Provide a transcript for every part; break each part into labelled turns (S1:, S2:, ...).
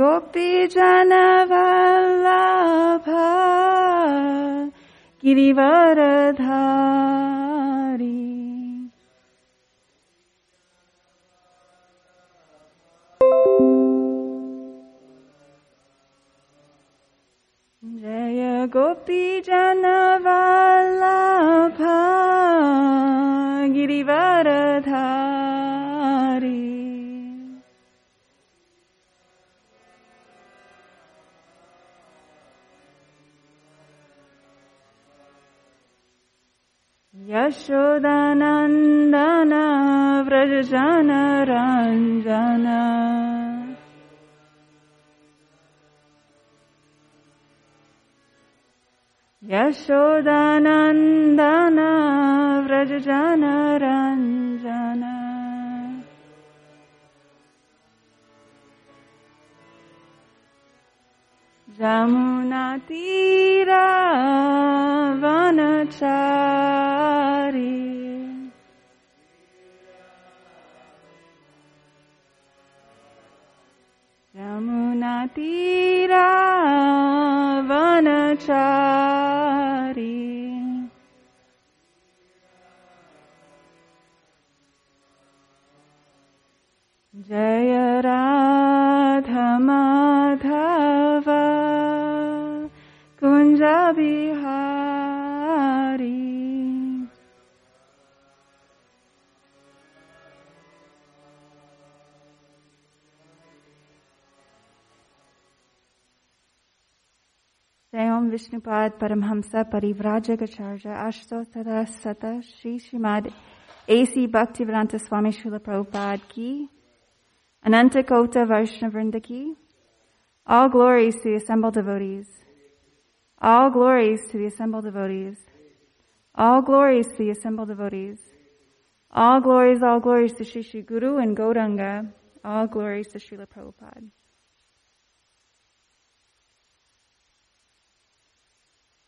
S1: योक्तिजनवल्लभा गिरिवरधा Yashodanandan व्रजनरञ्जन Yashodanandan व्रजनरञ्जन जमुनातीरावनचारी Vishnupad Paramhamsa Parivrajagacharya Ashto Tada Sata Shri Srimad A.C. Bhaktivedanta Swami Srila Prabhupada Ki Ananta Kota Vaishnavrinda Ki All glories to the assembled devotees. All glories to the assembled devotees. All glories to the assembled devotees. All glories, all glories to Shri Shri Guru and Gauranga. All glories to Srila Prabhupada.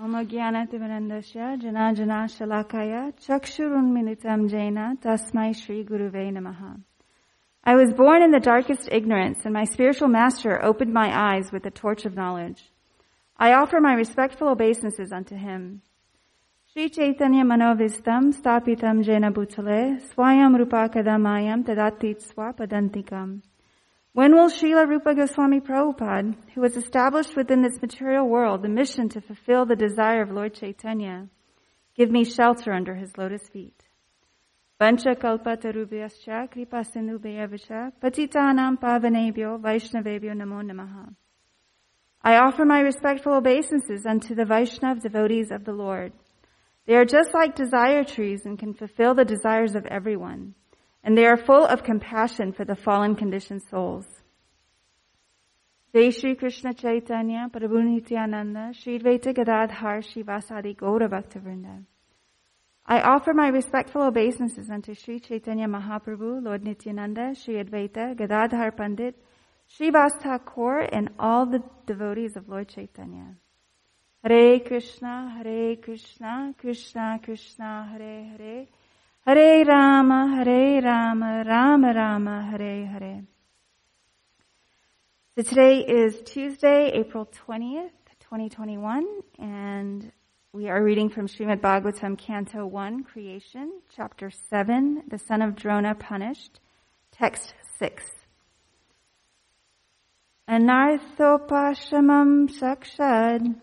S1: Om Jnanativanandasya Jana Jana Shalakaya Chakshurunmilitam Jaina Tasmai Shri Guruve Namaha. I was born in the darkest ignorance, and my spiritual master opened my eyes with the torch of knowledge. I offer my respectful obeisances unto him. Sri Chaitanya Manovistam Stapitam Jena Bhutale Swayam Rupa Kadamayam Tadatit Swapadantikam. When will Srila Rupa Goswami Prabhupada, who has established within this material world the mission to fulfill the desire of Lord Chaitanya, give me shelter under his lotus feet? Vancha kalpatarubhyascha kripa sindhubhyavisha patitanam pavanebhyo vaishnavebhyo namo namaha. I offer my respectful obeisances unto the Vaishnav devotees of the Lord. They are just like desire trees and can fulfill the desires of everyone, and they are full of compassion for the fallen conditioned souls. Jai Shri Krishna Chaitanya Prabhu Nityananda Shri Advaita Gadadhar Srivasadi Gaura Bhaktavrinda. I offer my respectful obeisances unto Sri Chaitanya Mahaprabhu, Lord Nityananda, Sri Advaita, Gadadhar Pandit, Srivas Thakur, and all the devotees of Lord Chaitanya. Hare Krishna, Hare Krishna, Krishna Krishna, Hare Hare, Hare Rama, Hare Rama, Rama Rama, Hare Hare. So today is Tuesday, April 20th, 2021, and we are reading from Srimad Bhagavatam, Canto 1, Creation, Chapter 7, The Son of Drona Punished, Text 6. Anarthopashamam sakshad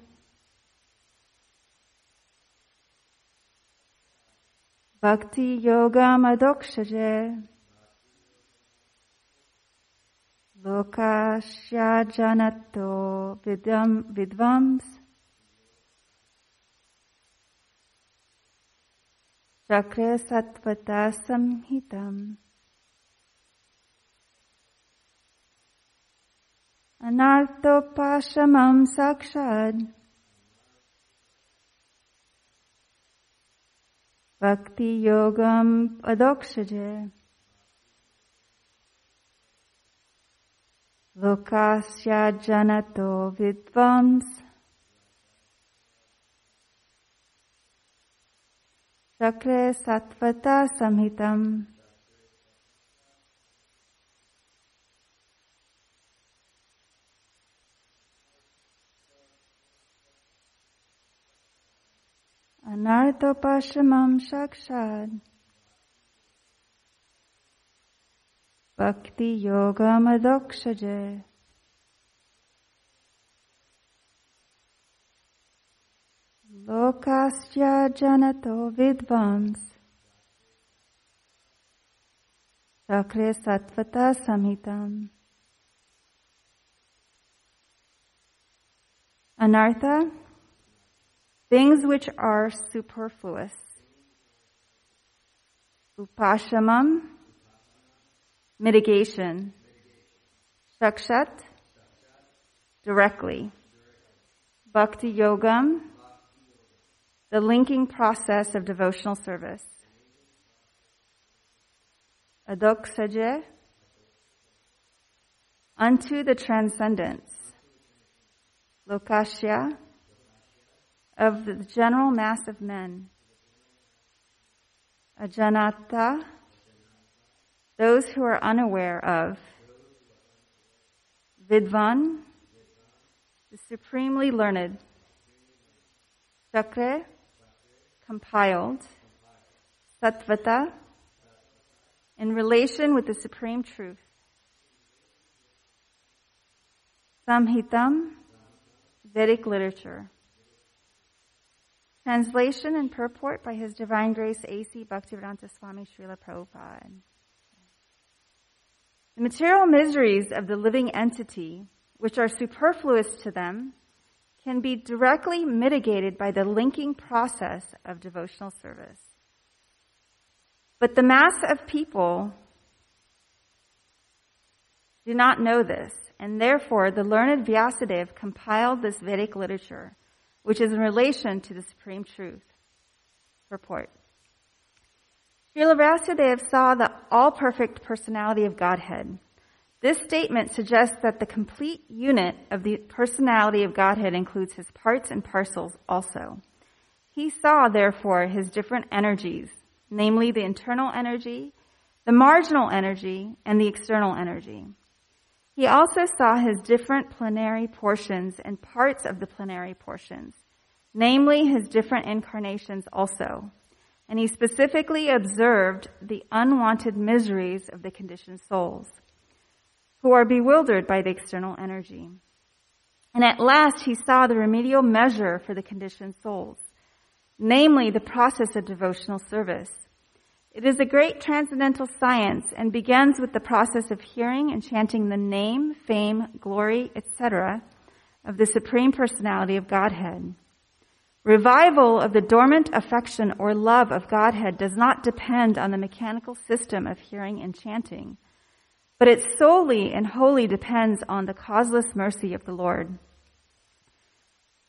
S1: Bhakti Yogam Adokshaje Lokasya Janato Vidam Vidvams. Chakra Satvata Samhitam. Anartopashamam Sakshad Bhakti Yogam Adokshaje Lokasya Janato Vidvams. Chakre Satvata Samhitam Anarthopashamam Shakshad Bhakti Yogam Adokshaje Lokasya Janato Vidvams Chakre Satvata Samhitam Anartha things which are superfluous. Upashamam, mitigation. Shakshat, directly. Bhakti Yogam, the linking process of devotional service. Adoksaje, unto the transcendence. Lokashya, of the general mass of men. Ajanata, those who are unaware of. Vidvan, the supremely learned. Chakre, compiled. Satvata, in relation with the supreme truth. Samhitam, Vedic literature. Translation and purport by His Divine Grace A.C. Bhaktivedanta Swami Srila Prabhupada. The material miseries of the living entity, which are superfluous to them, can be directly mitigated by the linking process of devotional service. But the mass of people do not know this, and therefore the learned Vyasadeva compiled this Vedic literature which is in relation to the supreme truth. Purport. Srila Vyasadeva saw the all-perfect personality of Godhead. This statement suggests that the complete unit of the personality of Godhead includes his parts and parcels also. He saw, therefore, his different energies, namely the internal energy, the marginal energy, and the external energy. He also saw his different plenary portions and parts of the plenary portions, namely his different incarnations also. And he specifically observed the unwanted miseries of the conditioned souls, who are bewildered by the external energy. And at last he saw the remedial measure for the conditioned souls, namely the process of devotional service. It is a great transcendental science and begins with the process of hearing and chanting the name, fame, glory, etc. of the Supreme Personality of Godhead. Revival of the dormant affection or love of Godhead does not depend on the mechanical system of hearing and chanting, but it solely and wholly depends on the causeless mercy of the Lord.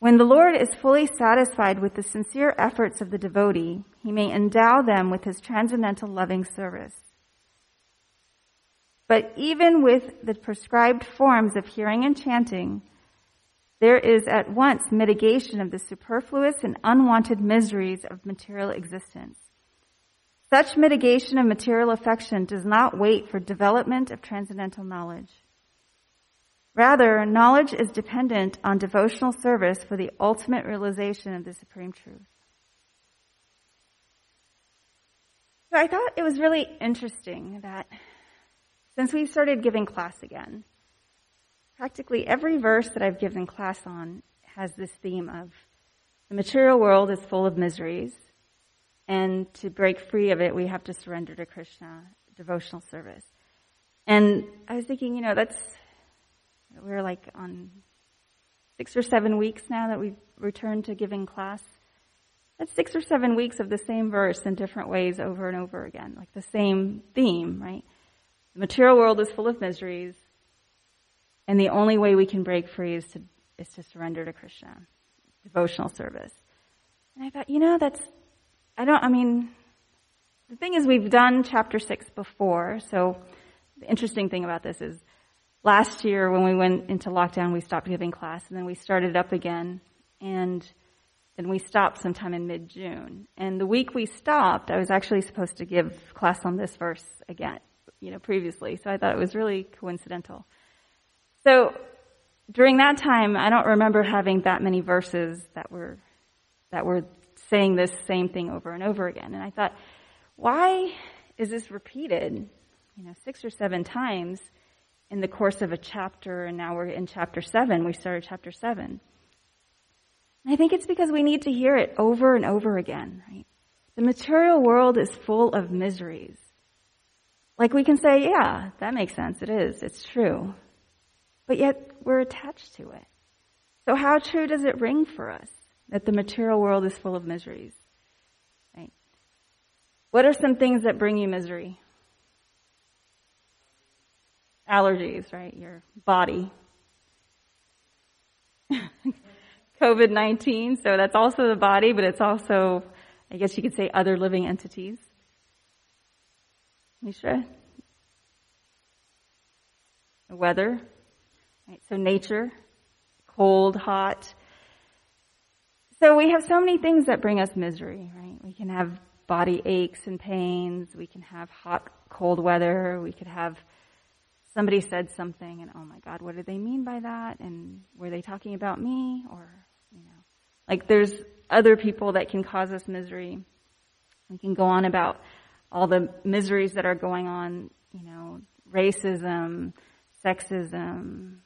S1: When the Lord is fully satisfied with the sincere efforts of the devotee, he may endow them with his transcendental loving service. But even with the prescribed forms of hearing and chanting, there is at once mitigation of the superfluous and unwanted miseries of material existence. Such mitigation of material affection does not wait for development of transcendental knowledge. Rather, knowledge is dependent on devotional service for the ultimate realization of the supreme truth. So I thought it was really interesting that since we started giving class again, practically every verse that I've given class on has this theme of the material world is full of miseries. And to break free of it, we have to surrender to Krishna, devotional service. And I was thinking, you know, that's, we're like on six or seven weeks now that we've returned to giving class. That's six or seven weeks of the same verse in different ways over and over again, like the same theme, right? The material world is full of miseries, and the only way we can break free is to, is to surrender to Krishna, devotional service. And I thought, you know, that's, I don't, I mean, the thing is we've done chapter six before, so the interesting thing about this is last year when we went into lockdown, we stopped giving class and then we started up again and then we stopped sometime in mid-June. And the week we stopped, I was actually supposed to give class on this verse again, you know, previously. So I thought it was really coincidental. So during that time, I don't remember having that many verses that were, that were saying this same thing over and over again. And I thought, why is this repeated, you know, six or seven times in the course of a chapter and now we're in chapter seven. We started chapter seven. And I think it's because we need to hear it over and over again, right? The material world is full of miseries. Like we can say, yeah, that makes sense. It is. It's true. But yet we're attached to it. So how true does it ring for us that the material world is full of miseries? Right? What are some things that bring you misery? Allergies, right? Your body. COVID 19, so that's also the body, but it's also, I guess you could say, other living entities. Mishra? The weather, right? So nature, cold, hot. So we have so many things that bring us misery, right? We can have body aches and pains. We can have hot, cold weather. We could have somebody said something and oh my god what did they mean by that? And were they talking about me or you know like there's other people that can cause us misery. We can go on about all the miseries that are going on you know racism sexism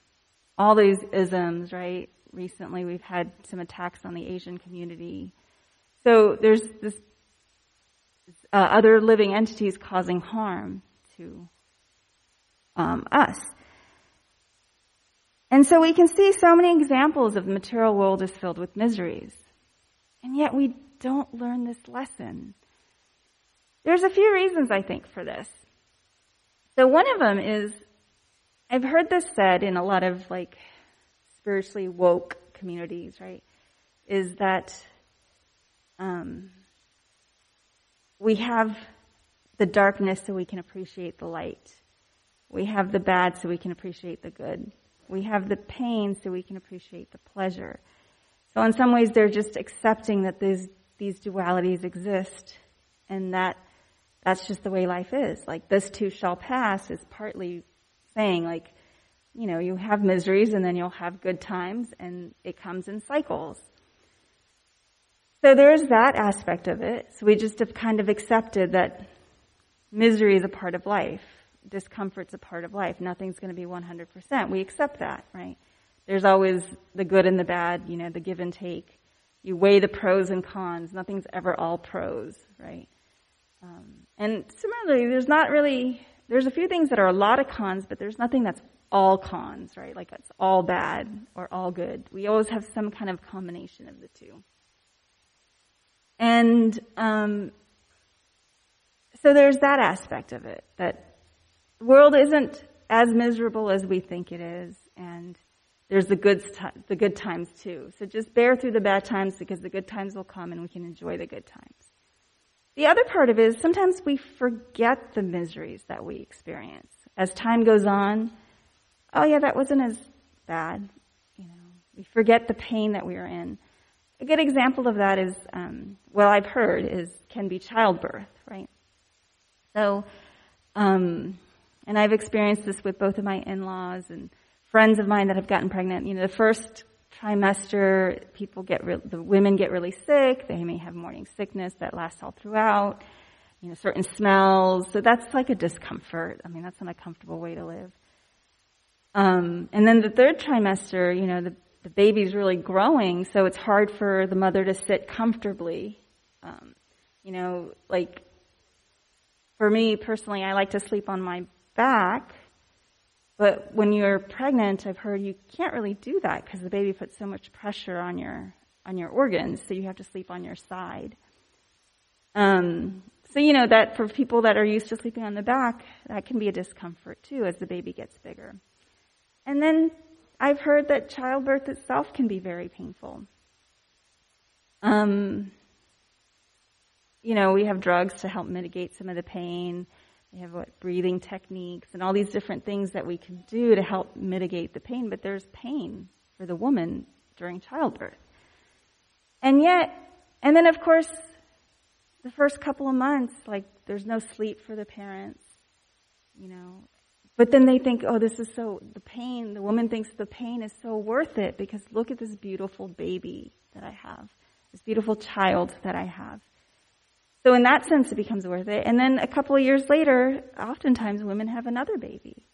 S1: all these isms right? Recently we've had some attacks on the asian community. So there's this uh, other living entities causing harm to um, us. And so we can see so many examples of the material world is filled with miseries. And yet we don't learn this lesson. There's a few reasons I think for this. So one of them is, I've heard this said in a lot of like spiritually woke communities, right? Is that um, we have the darkness so we can appreciate the light. We have the bad so we can appreciate the good. We have the pain so we can appreciate the pleasure. So in some ways they're just accepting that these, these dualities exist and that that's just the way life is. Like this too shall pass is partly saying like, you know, you have miseries and then you'll have good times and it comes in cycles. So there's that aspect of it. So we just have kind of accepted that misery is a part of life discomfort's a part of life. Nothing's going to be 100%. We accept that, right? There's always the good and the bad, you know, the give and take. You weigh the pros and cons. Nothing's ever all pros, right? Um, and similarly, there's not really, there's a few things that are a lot of cons, but there's nothing that's all cons, right? Like it's all bad or all good. We always have some kind of combination of the two. And um, so there's that aspect of it that the world isn't as miserable as we think it is, and there's the good, the good times too. So just bear through the bad times because the good times will come and we can enjoy the good times. The other part of it is sometimes we forget the miseries that we experience. As time goes on, oh yeah, that wasn't as bad. You know, we forget the pain that we are in. A good example of that is, um, well, I've heard is can be childbirth, right? So, um, and I've experienced this with both of my in-laws and friends of mine that have gotten pregnant. You know, the first trimester, people get, re- the women get really sick. They may have morning sickness that lasts all throughout. You know, certain smells. So that's like a discomfort. I mean, that's not a comfortable way to live. Um, and then the third trimester, you know, the, the baby's really growing, so it's hard for the mother to sit comfortably. Um, You know, like, for me personally, I like to sleep on my back, but when you're pregnant, I've heard you can't really do that because the baby puts so much pressure on your, on your organs, so you have to sleep on your side. Um, so you know that for people that are used to sleeping on the back, that can be a discomfort too as the baby gets bigger. And then I've heard that childbirth itself can be very painful. Um, you know, we have drugs to help mitigate some of the pain. We have what breathing techniques and all these different things that we can do to help mitigate the pain, but there's pain for the woman during childbirth. And yet, and then of course, the first couple of months, like there's no sleep for the parents, you know. But then they think, oh, this is so, the pain, the woman thinks the pain is so worth it because look at this beautiful baby that I have, this beautiful child that I have. So in that sense, it becomes worth it. And then a couple of years later, oftentimes women have another baby,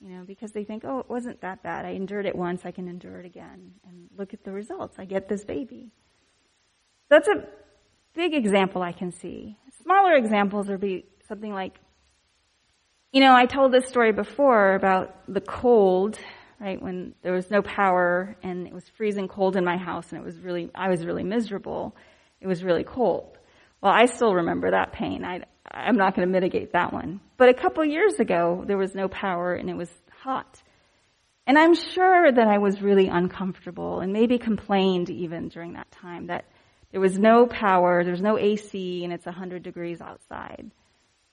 S1: you know, because they think, oh, it wasn't that bad. I endured it once, I can endure it again. And look at the results. I get this baby. That's a big example I can see. Smaller examples would be something like, you know, I told this story before about the cold, right, when there was no power and it was freezing cold in my house and it was really, I was really miserable. It was really cold. Well, I still remember that pain. I, I'm not going to mitigate that one. But a couple years ago, there was no power and it was hot. And I'm sure that I was really uncomfortable and maybe complained even during that time that there was no power, there's no AC, and it's 100 degrees outside.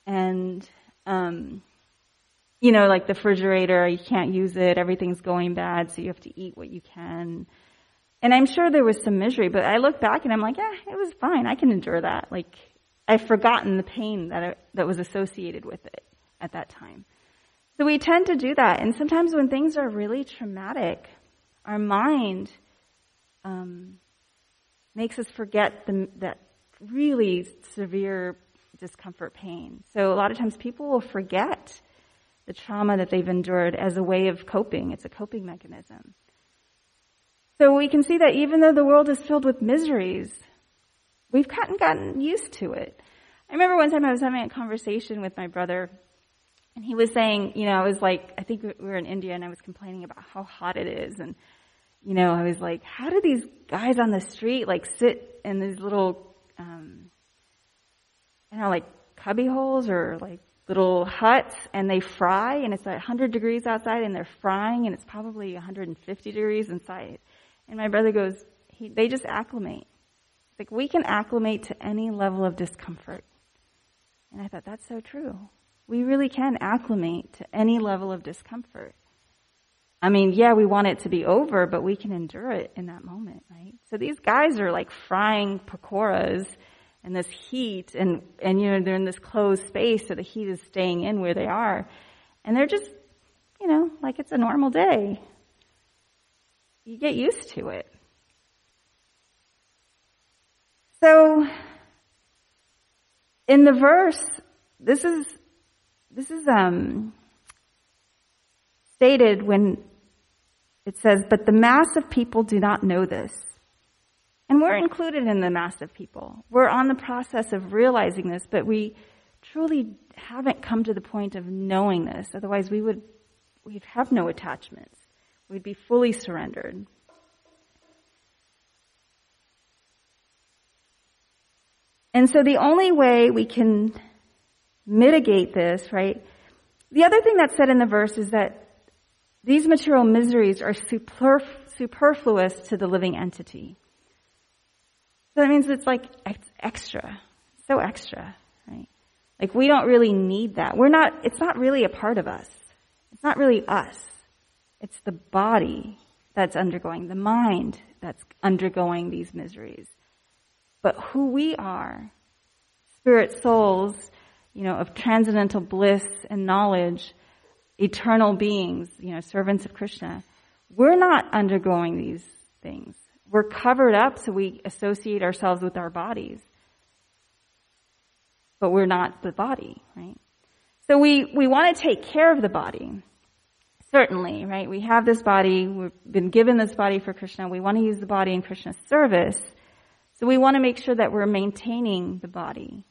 S1: And, um, you know, like the refrigerator, you can't use it, everything's going bad, so you have to eat what you can. And I'm sure there was some misery, but I look back and I'm like, yeah, it was fine. I can endure that. Like, I've forgotten the pain that, I, that was associated with it at that time. So we tend to do that. And sometimes when things are really traumatic, our mind um, makes us forget the, that really severe discomfort pain. So a lot of times people will forget the trauma that they've endured as a way of coping. It's a coping mechanism. So we can see that even though the world is filled with miseries, we've gotten, gotten used to it. I remember one time I was having a conversation with my brother, and he was saying, you know, I was like, I think we were in India, and I was complaining about how hot it is, and you know, I was like, how do these guys on the street like sit in these little, um, you know, like cubby holes or like little huts and they fry and it's like 100 degrees outside and they're frying and it's probably 150 degrees inside. And my brother goes, he, they just acclimate. Like we can acclimate to any level of discomfort. And I thought that's so true. We really can acclimate to any level of discomfort. I mean, yeah, we want it to be over, but we can endure it in that moment, right? So these guys are like frying pakoras in this heat and, and you know, they're in this closed space, so the heat is staying in where they are. And they're just, you know, like it's a normal day. You get used to it. So, in the verse, this is, this is, um, stated when it says, but the mass of people do not know this. And we're included in the mass of people. We're on the process of realizing this, but we truly haven't come to the point of knowing this. Otherwise we would, we'd have no attachments. We'd be fully surrendered. And so the only way we can mitigate this, right? The other thing that's said in the verse is that these material miseries are superfluous to the living entity. So that means it's like extra, so extra, right? Like we don't really need that. We're not, it's not really a part of us. It's not really us. It's the body that's undergoing, the mind that's undergoing these miseries. But who we are, spirit souls, you know, of transcendental bliss and knowledge, eternal beings, you know, servants of Krishna, we're not undergoing these things. We're covered up so we associate ourselves with our bodies. But we're not the body, right? So we, we want to take care of the body. Certainly, right? We have this body, we've been given this body for Krishna, we want to use the body in Krishna's service, So we want to make sure that we're maintaining the body.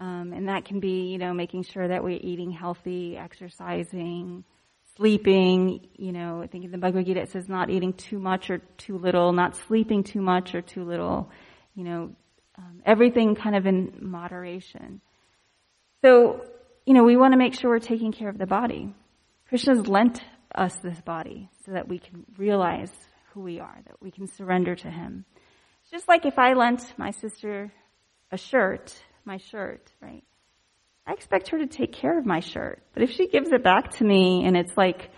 S1: Um, and that can be, you know, making sure that we're eating healthy, exercising, sleeping, you know, I think in the Bhagavad Gita it says not eating too much or too little, not sleeping too much or too little, you know, um, everything kind of in moderation. So, you know, we want to make sure we're taking care of the body. Krishna's lent us this body so that we can realize who we are, that we can surrender to Him. It's just like if I lent my sister a shirt, my shirt, right? I expect her to take care of my shirt. But if she gives it back to me and it's like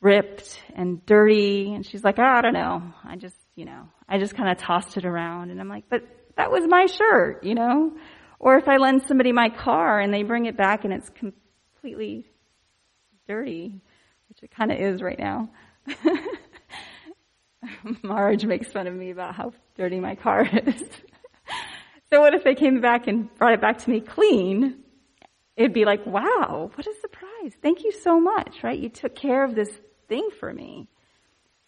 S1: ripped and dirty and she's like, oh, I don't know. I just, you know, I just kind of tossed it around and I'm like, but that was my shirt, you know? Or if I lend somebody my car and they bring it back and it's completely dirty, which it kind of is right now. Marge makes fun of me about how dirty my car is. so what if they came back and brought it back to me clean? It'd be like, wow, what a surprise. Thank you so much, right? You took care of this thing for me.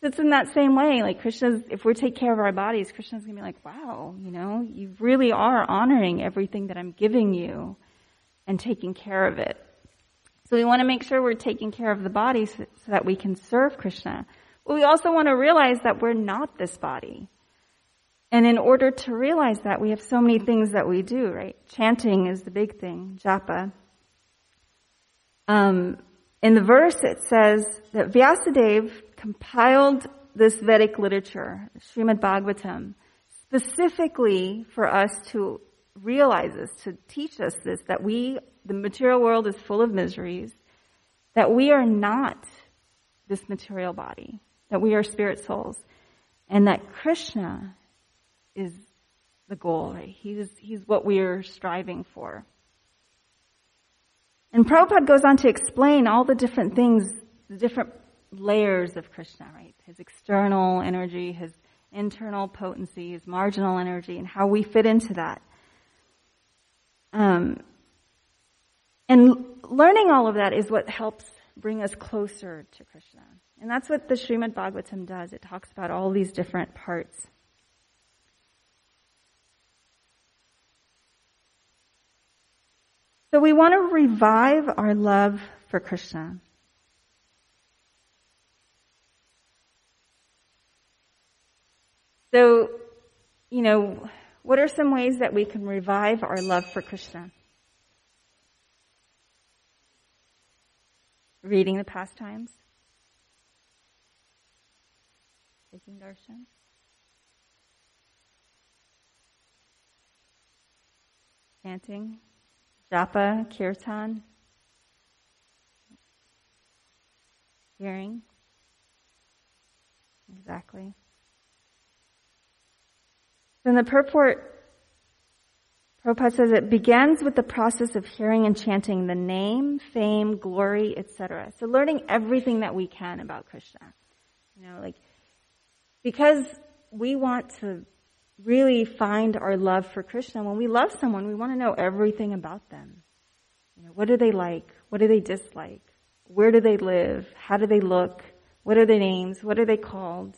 S1: It's in that same way, like Krishna's, if we take care of our bodies, Krishna's gonna be like, wow, you know, you really are honoring everything that I'm giving you and taking care of it. So we want to make sure we're taking care of the body so, that we can serve Krishna. But we also want to realize that we're not this body. And in order to realize that, we have so many things that we do, right? Chanting is the big thing, japa. Um, in the verse, it says that Vyasadeva compiled this Vedic literature, Srimad Bhagavatam, specifically for us to realize this, to teach us this, that we, the material world is full of miseries, that we are not this material body, that we are spirit souls, and that Krishna is the goal, right? He's, he's what we are striving for. And Prabhupada goes on to explain all the different things, the different layers of Krishna, right? His external energy, his internal potency, his marginal energy, and how we fit into that. Um, and learning all of that is what helps bring us closer to Krishna. And that's what the Srimad Bhagavatam does. It talks about all these different parts. So we want to revive our love for Krishna. So, you know, what are some ways that we can revive our love for Krishna? Reading the pastimes. Taking darshan. Chanting japa, kirtan, hearing. Exactly. Then the purport, Prabhupada says it begins with the process of hearing and chanting the name, fame, glory, etc. So learning everything that we can about Krishna. You know, like, because we want to really find our love for Krishna. When we love someone, we want to know everything about them. You know, what do they like? What do they dislike? Where do they live? How do they look? What are their names? What are they called?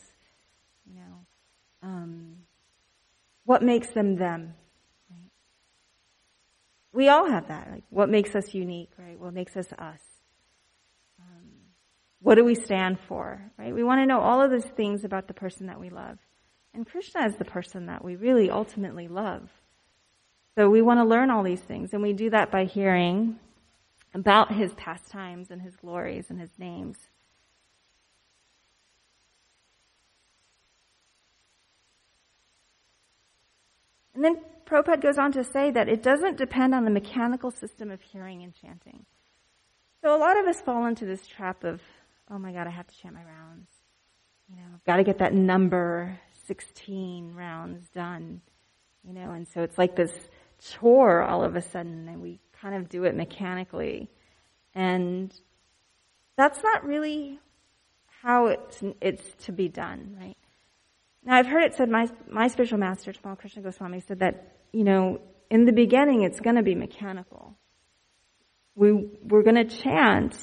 S1: You know, um, what makes them them? Right? We all have that. Like, what makes us unique, right? What makes us us? Um, what do we stand for, right? We want to know all of those things about the person that we love. And Krishna is the person that we really ultimately love. So we want to learn all these things, and we do that by hearing about his pastimes and his glories and his names. And then Prabhupada goes on to say that it doesn't depend on the mechanical system of hearing and chanting. So a lot of us fall into this trap of, oh my god, I have to chant my rounds. You know, I've got to get that number 16 rounds done, you know, and so it's like this chore all of a sudden and we kind of do it mechanically. And that's not really how it's, it's to be done, right? Now I've heard it said, my, my spiritual master, Tamal Krishna Goswami, said that, you know, in the beginning it's gonna be mechanical. We, we're gonna chant,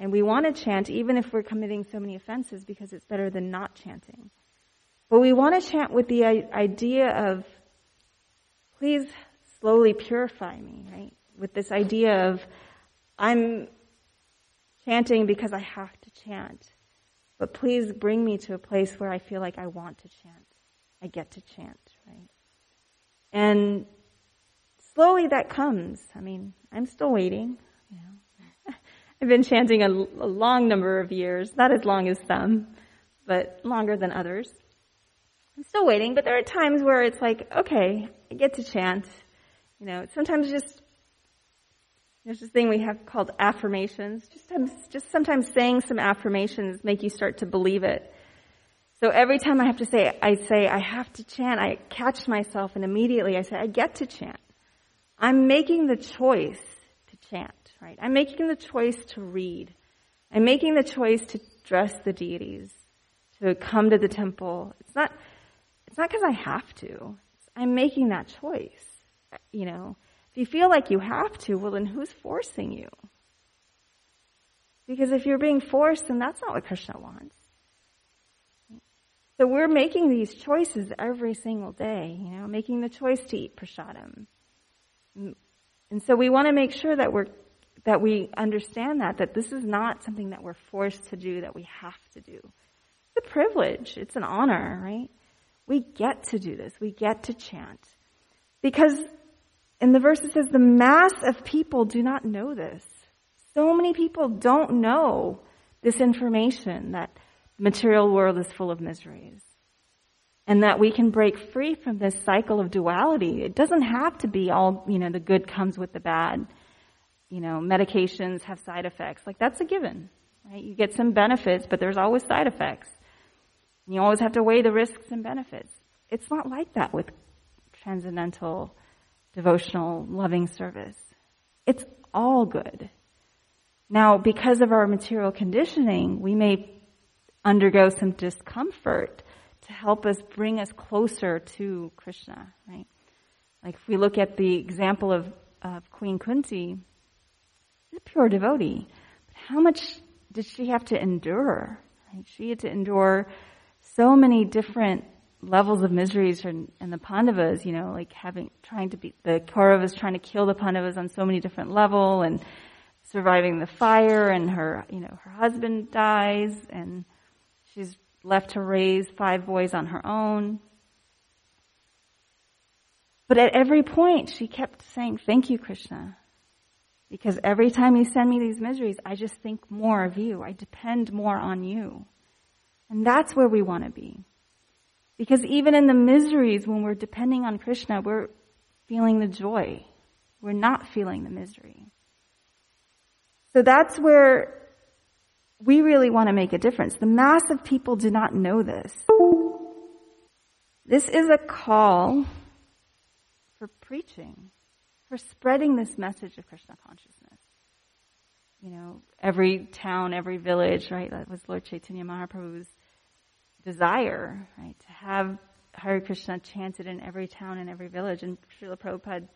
S1: and we want to chant even if we're committing so many offenses because it's better than not chanting. But we want to chant with the idea of, please slowly purify me, right? With this idea of, I'm chanting because I have to chant. But please bring me to a place where I feel like I want to chant. I get to chant, right? And slowly that comes. I mean, I'm still waiting. You know. I've been chanting a, a long number of years, not as long as some, but longer than others. I'm still waiting, but there are times where it's like, okay, I get to chant. You know, sometimes just there's this thing we have called affirmations. Just, just sometimes saying some affirmations make you start to believe it. So every time I have to say, I say, I have to chant, I catch myself and immediately I say, I get to chant. I'm making the choice to chant, right? I'm making the choice to read. I'm making the choice to dress the deities, to come to the temple. It's not, it's not because I have to. I'm making that choice, you know. If you feel like you have to, well then who's forcing you? Because if you're being forced, then that's not what Krishna wants. So we're making these choices every single day, you know, making the choice to eat prasadam. And so we want to make sure that we're, that we understand that, that this is not something that we're forced to do, that we have to do. It's a privilege. It's an honor, right? We get to do this. We get to chant. Because in the verse it says, the mass of people do not know this. So many people don't know this information that the material world is full of miseries. And that we can break free from this cycle of duality. It doesn't have to be all, you know, the good comes with the bad. You know, medications have side effects. Like that's a given, right? You get some benefits, but there's always side effects. You always have to weigh the risks and benefits. It's not like that with transcendental devotional, loving service. It's all good. Now, because of our material conditioning, we may undergo some discomfort to help us bring us closer to Krishna, right? Like if we look at the example of, of Queen Kunti, she's a pure devotee. But how much did she have to endure? Right? She had to endure so many different levels of miseries and, the Pandavas, you know, like having, trying to be, the Kauravas trying to kill the Pandavas on so many different level and surviving the fire and her, you know, her husband dies and she's left to raise five boys on her own. But at every point she kept saying, thank you, Krishna. Because every time you send me these miseries, I just think more of you. I depend more on you. And that's where we want to be. Because even in the miseries, when we're depending on Krishna, we're feeling the joy. We're not feeling the misery. So that's where we really want to make a difference. The mass of people do not know this. This is a call for preaching, for spreading this message of Krishna consciousness. You know, every town, every village, right? That was Lord Chaitanya Mahaprabhu's desire, right, to have Hare Krishna chanted in every town and every village. And Srila Prabhupada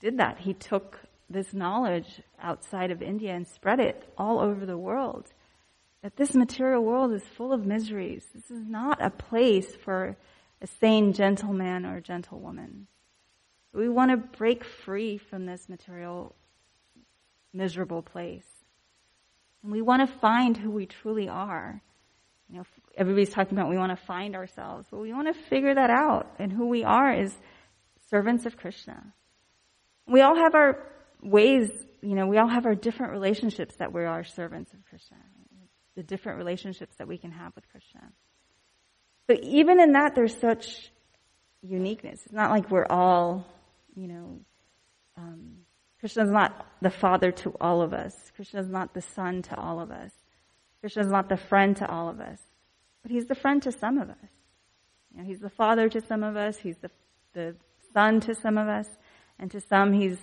S1: did that. He took this knowledge outside of India and spread it all over the world. That this material world is full of miseries. This is not a place for a sane gentleman or gentlewoman. We want to break free from this material miserable place. And we want to find who we truly are. You know, everybody's talking about we want to find ourselves. Well, we want to figure that out. And who we are is servants of Krishna. We all have our ways, you know, we all have our different relationships that we are servants of Krishna. The different relationships that we can have with Krishna. But even in that, there's such uniqueness. It's not like we're all, you know, um, Krishna is not the father to all of us. Krishna is not the son to all of us. Krishna is not the friend to all of us. But he's the friend to some of us. You know, he's the father to some of us. He's the, the son to some of us. And to some, he's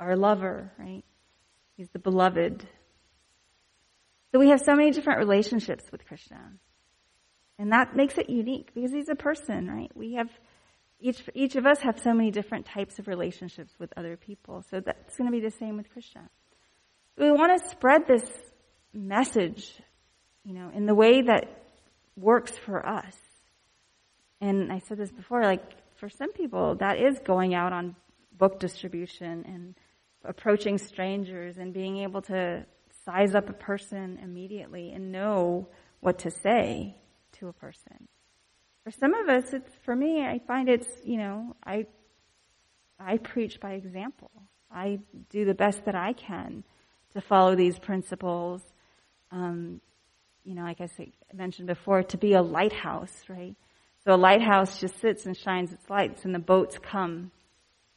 S1: our lover, right? He's the beloved. So we have so many different relationships with Krishna. And that makes it unique because he's a person, right? We have, each, each of us have so many different types of relationships with other people. So that's going to be the same with Krishna. We want to spread this message, you know, in the way that works for us. and I said this before, like for some people, that is going out on book distribution and approaching strangers and being able to size up a person immediately and know what to say to a person. For some of us, it's, for me, I find it's, you know, I, I preach by example. I do the best that I can to follow these principles. Um, you know, like I mentioned before, to be a lighthouse, right? So a lighthouse just sits and shines its lights, and the boats come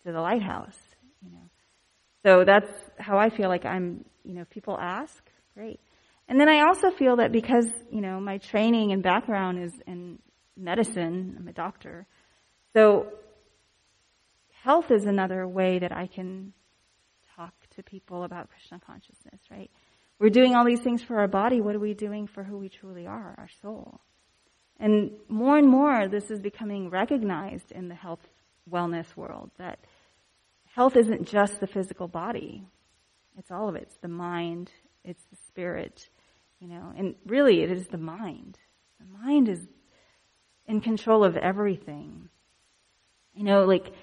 S1: to the lighthouse. You know, so that's how I feel like I'm. You know, people ask, great. And then I also feel that because you know my training and background is in medicine, I'm a doctor, so health is another way that I can talk to people about Krishna consciousness. Right? We're doing all these things for our body. What are we doing for who we truly are, our soul? And more and more, this is becoming recognized in the health wellness world that health isn't just the physical body. It's all of it. It's the mind. It's the spirit, you know, and really it is the mind. The mind is in control of everything. You know, like,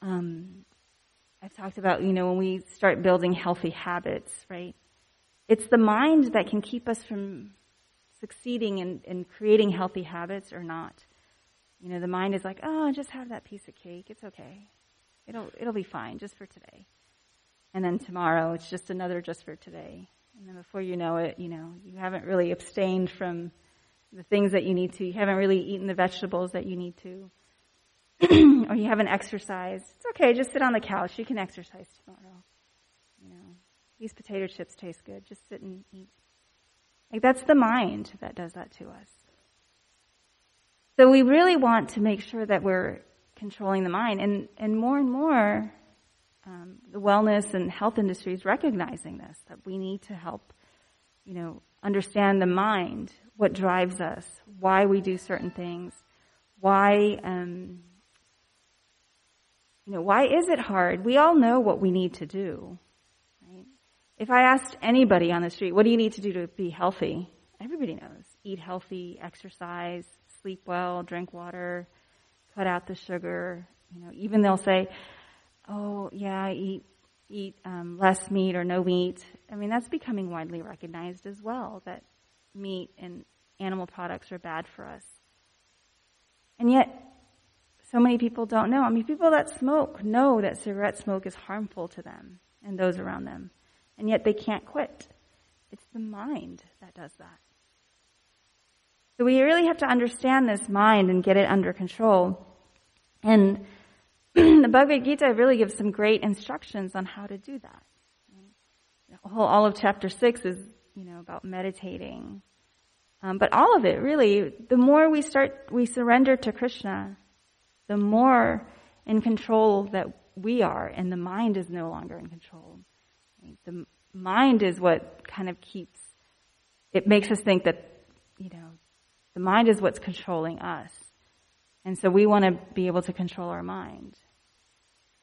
S1: um, I've talked about, you know, when we start building healthy habits, right? It's the mind that can keep us from succeeding in, in creating healthy habits or not. You know, the mind is like, oh, just have that piece of cake. It's okay. It'll, it'll be fine just for today. And then tomorrow, it's just another just for today. And then before you know it, you know, you haven't really abstained from the things that you need to. You haven't really eaten the vegetables that you need to. or you haven't exercised. It's okay. Just sit on the couch. You can exercise tomorrow. These potato chips taste good. Just sit and eat. Like that's the mind that does that to us. So we really want to make sure that we're controlling the mind, and and more and more, um, the wellness and health industry is recognizing this that we need to help, you know, understand the mind, what drives us, why we do certain things, why. Um, you know, why is it hard? We all know what we need to do. If I asked anybody on the street, what do you need to do to be healthy? Everybody knows. Eat healthy, exercise, sleep well, drink water, cut out the sugar. You know, even they'll say, "Oh, yeah, eat eat um, less meat or no meat." I mean, that's becoming widely recognized as well that meat and animal products are bad for us. And yet, so many people don't know. I mean, people that smoke know that cigarette smoke is harmful to them and those around them and yet they can't quit. It's the mind that does that. So we really have to understand this mind and get it under control. And the Bhagavad Gita really gives some great instructions on how to do that. Whole, all of chapter six is, you know, about meditating. Um, but all of it, really, the more we start, we surrender to Krishna, the more in control that we are, and the mind is no longer in control. The mind is what kind of keeps, it makes us think that, you know, the mind is what's controlling us. And so we want to be able to control our mind.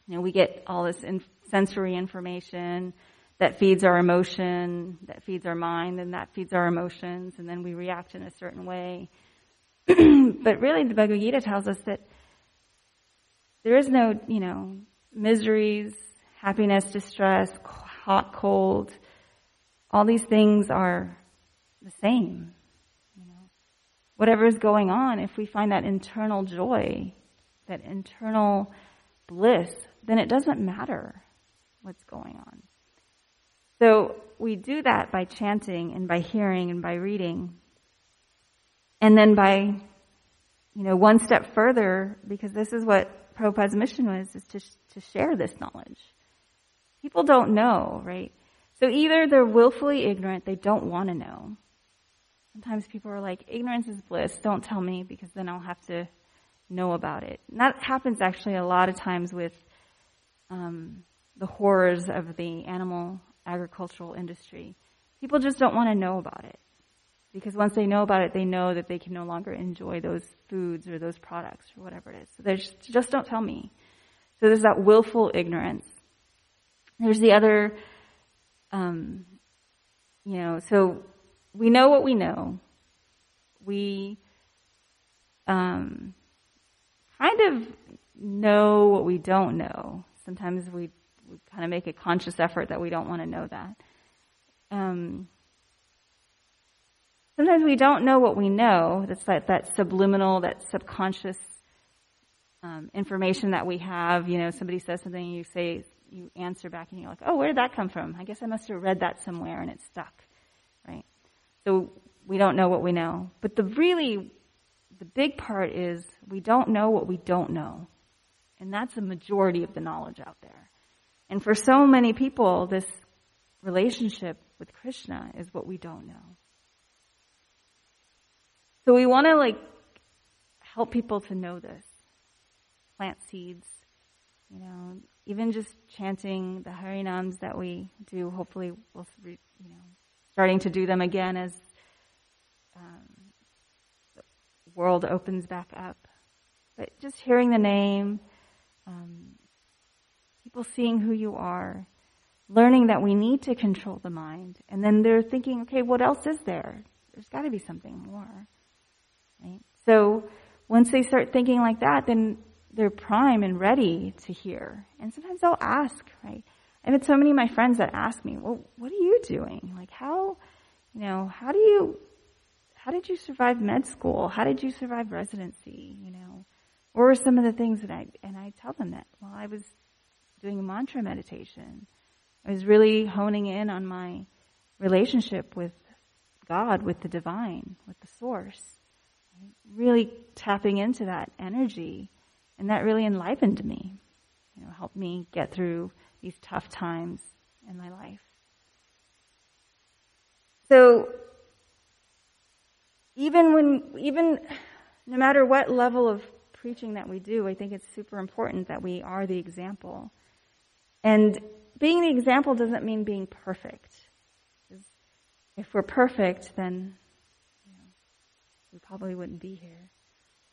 S1: You know, we get all this in sensory information that feeds our emotion, that feeds our mind, and that feeds our emotions, and then we react in a certain way. but really, the Bhagavad Gita tells us that there is no, you know, miseries, happiness, distress, hot, cold. All these things are the same. You know, whatever is going on, if we find that internal joy, that internal bliss, then it doesn't matter what's going on. So we do that by chanting and by hearing and by reading. And then by, you know, one step further, because this is what Prabhupada's mission was, is to, to share this knowledge. People don't know, right? So either they're willfully ignorant, they don't want to know. Sometimes people are like, ignorance is bliss, don't tell me because then I'll have to know about it. And that happens actually a lot of times with um, the horrors of the animal agricultural industry. People just don't want to know about it. Because once they know about it, they know that they can no longer enjoy those foods or those products or whatever it is. So they just, just don't tell me. So there's that willful ignorance. There's the other, um, you know, so we know what we know. We, um, kind of know what we don't know. Sometimes we, we kind of make a conscious effort that we don't want to know that. Um, sometimes we don't know what we know. That's that, that subliminal, that subconscious um, information that we have. You know, somebody says something, and you say, you answer back, and you're like, "Oh, where did that come from? I guess I must have read that somewhere, and it stuck." Right? So we don't know what we know. But the really, the big part is we don't know what we don't know. And that's the majority of the knowledge out there. And for so many people, this relationship with Krishna is what we don't know. So we want to like help people to know this. Plant seeds, you know, even just chanting the Harinams that we do, hopefully we'll, you know, starting to do them again as um, the world opens back up. But just hearing the name, um, people seeing who you are, learning that we need to control the mind, and then they're thinking, okay, what else is there? There's got to be something more. Right? So once they start thinking like that, then they're prime and ready to hear. And sometimes they'll ask, right? I've had so many of my friends that ask me, well, what are you doing? Like how, you know, how do you, how did you survive med school? How did you survive residency? You know, what were some of the things that I, and I tell them that, well, I was doing mantra meditation. I was really honing in on my relationship with God, with the divine, with the source. Really tapping into that energy. And that really enlivened me. You know, helped me get through these tough times in my life. So, even when, even no matter what level of preaching that we do, I think it's super important that we are the example. And being the example doesn't mean being perfect. If we're perfect, then you know, we probably wouldn't be here.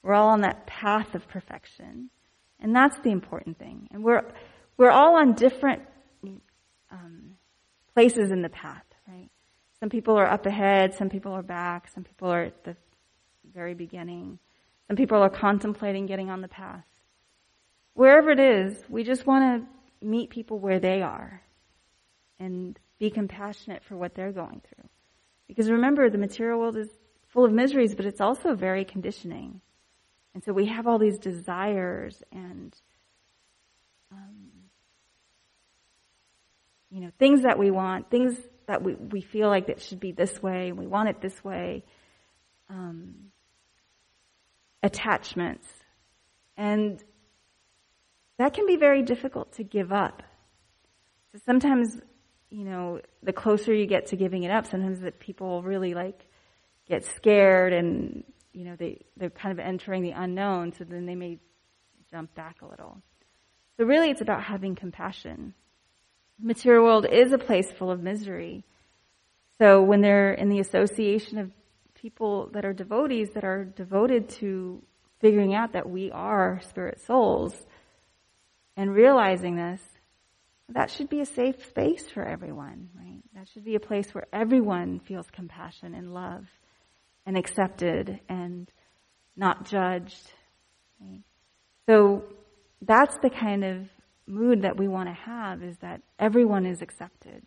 S1: We're all on that path of perfection. And that's the important thing. And we're, we're all on different um, places in the path, right? Some people are up ahead, some people are back, some people are at the very beginning. Some people are contemplating getting on the path. Wherever it is, we just want to meet people where they are and be compassionate for what they're going through. Because remember, the material world is full of miseries, but it's also very conditioning. And so we have all these desires and, um, you know, things that we want, things that we, we feel like it should be this way, and we want it this way. Um, attachments. And that can be very difficult to give up. So sometimes, you know, the closer you get to giving it up, sometimes that people really like get scared and, you know, they, they're kind of entering the unknown, so then they may jump back a little. So really it's about having compassion. The material world is a place full of misery. So when they're in the association of people that are devotees that are devoted to figuring out that we are spirit souls and realizing this, that should be a safe space for everyone, right? That should be a place where everyone feels compassion and love and accepted and not judged. So that's the kind of mood that we want to have is that everyone is accepted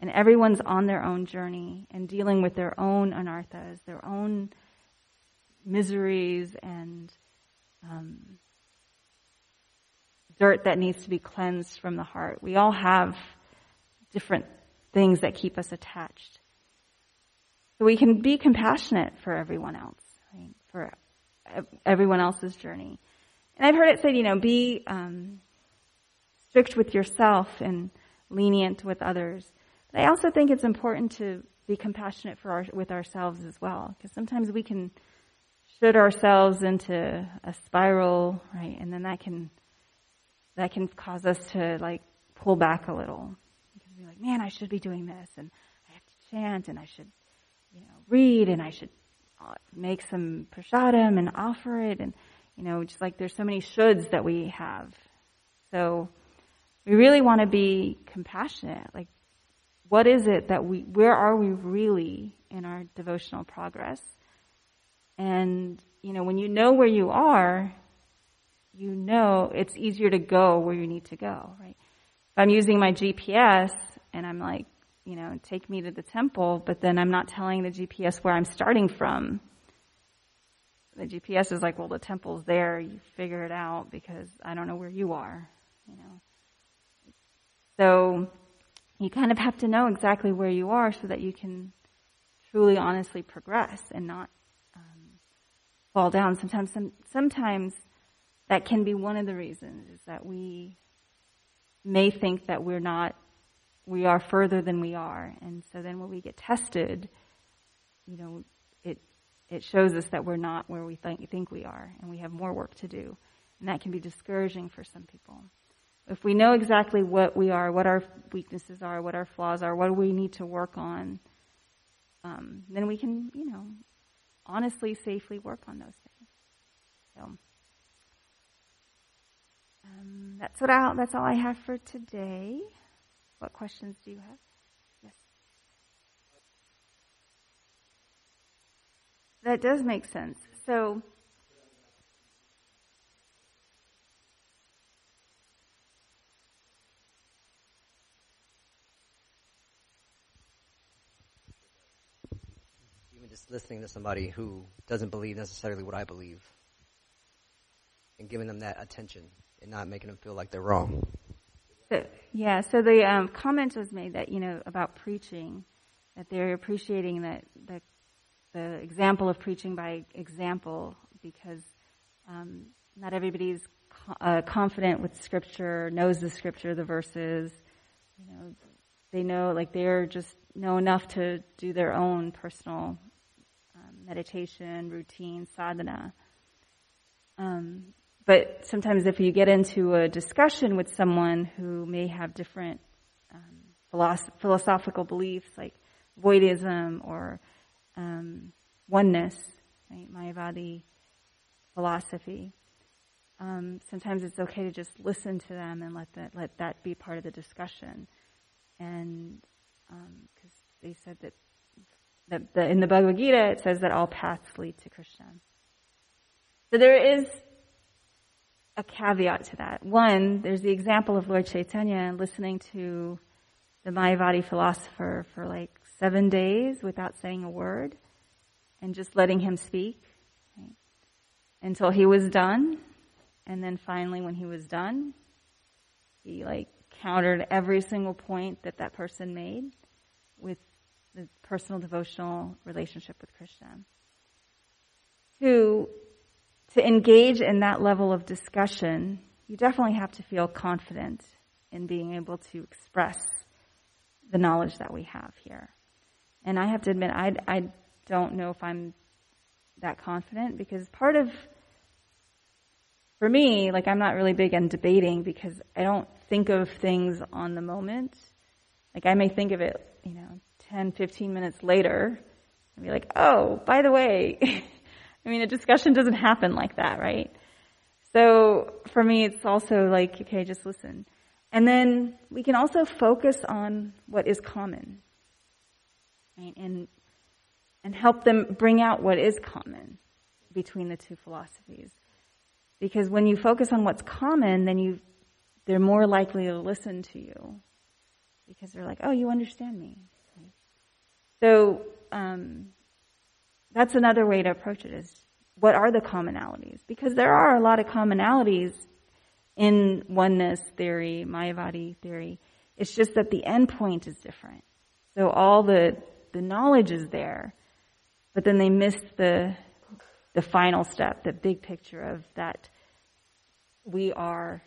S1: and everyone's on their own journey and dealing with their own anarthas, their own miseries and um, dirt that needs to be cleansed from the heart. We all have different things that keep us attached. So we can be compassionate for everyone else, right? for everyone else's journey. And I've heard it said, you know, be um, strict with yourself and lenient with others. But I also think it's important to be compassionate for our, with ourselves as well, because sometimes we can should ourselves into a spiral, right? And then that can that can cause us to like pull back a little. Because we're like, man, I should be doing this, and I have to chant, and I should, you know, read, and I should uh, make some prasadam and offer it, and you know, just like there's so many shoulds that we have. So we really want to be compassionate. Like what is it that we, where are we really in our devotional progress? And, you know, when you know where you are, you know it's easier to go where you need to go, right? If I'm using my GPS and I'm like, you know, take me to the temple, but then I'm not telling the GPS where I'm starting from. The GPS is like, well, the temple's there. You figure it out because I don't know where you are, you know. So you kind of have to know exactly where you are so that you can truly, honestly progress and not um, fall down. Sometimes, some, sometimes that can be one of the reasons is that we may think that we're not, we are further than we are, and so then when we get tested, you know, it it shows us that we're not where we think think we are, and we have more work to do, and that can be discouraging for some people. If we know exactly what we are, what our weaknesses are, what our flaws are, what we need to work on, um, then we can, you know, honestly, safely work on those things. So um, that's what I, that's all I have for today. What questions do you have? Yes. That does make sense. So.
S2: Even just listening to somebody who doesn't believe necessarily what I believe and giving them that attention and not making them feel like they're wrong.
S1: So, yeah, so the um, comment was made that, you know, about preaching, that they're appreciating that the, the example of preaching by example because um, not everybody's co- uh, confident with scripture, knows the scripture, the verses, you know, they know, like, they're just know enough to do their own personal meditation, routine, sadhana. Um, but sometimes if you get into a discussion with someone who may have different um, philosoph- philosophical beliefs like voidism or um, oneness, right, Mayavadi philosophy, um, sometimes it's okay to just listen to them and let that let that be part of the discussion. And because um, they said that the, in the Bhagavad Gita, it says that all paths lead to Krishna. So there is a caveat to that. One, there's the example of Lord Chaitanya listening to the Mayavadi philosopher for like seven days without saying a word and just letting him speak right? until he was done. And then finally, when he was done, he like countered every single point that that person made with the personal devotional relationship with Krishna. To, to engage in that level of discussion, you definitely have to feel confident in being able to express the knowledge that we have here. And I have to admit, I, I don't know if I'm that confident because part of, for me, like I'm not really big on debating because I don't think of things on the moment. Like I may think of it, you know, 10, 15 minutes later and be like, oh, by the way, I mean, a discussion doesn't happen like that, right? So for me, it's also like, okay, just listen. And then we can also focus on what is common, right? And, and help them bring out what is common between the two philosophies. Because when you focus on what's common, then you, they're more likely to listen to you. Because they're like, oh, you understand me. So um, that's another way to approach it is what are the commonalities? Because there are a lot of commonalities in oneness theory, Mayavadi theory. It's just that the end point is different. So all the, the knowledge is there, but then they miss the, the final step, the big picture of that we are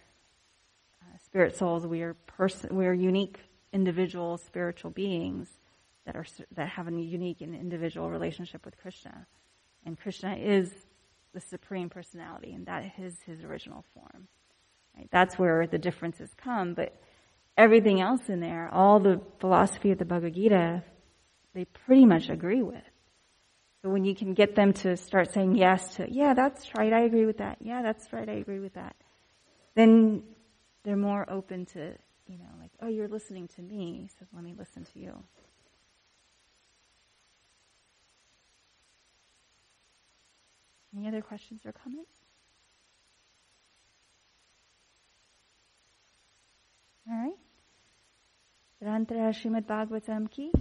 S1: uh, spirit souls, we are person, we are unique individual spiritual beings that are that have a unique and individual relationship with Krishna, and Krishna is the supreme personality, and that is his original form. Right? That's where the differences come. But everything else in there, all the philosophy of the Bhagavad Gita, they pretty much agree with. So when you can get them to start saying yes to, yeah, that's right, I agree with that. Yeah, that's right, I agree with that. Then they're more open to, you know, like, oh, you're listening to me, so let me listen to you. Any other questions or comments? All right. Rantra Srimad Bhagavatam ki.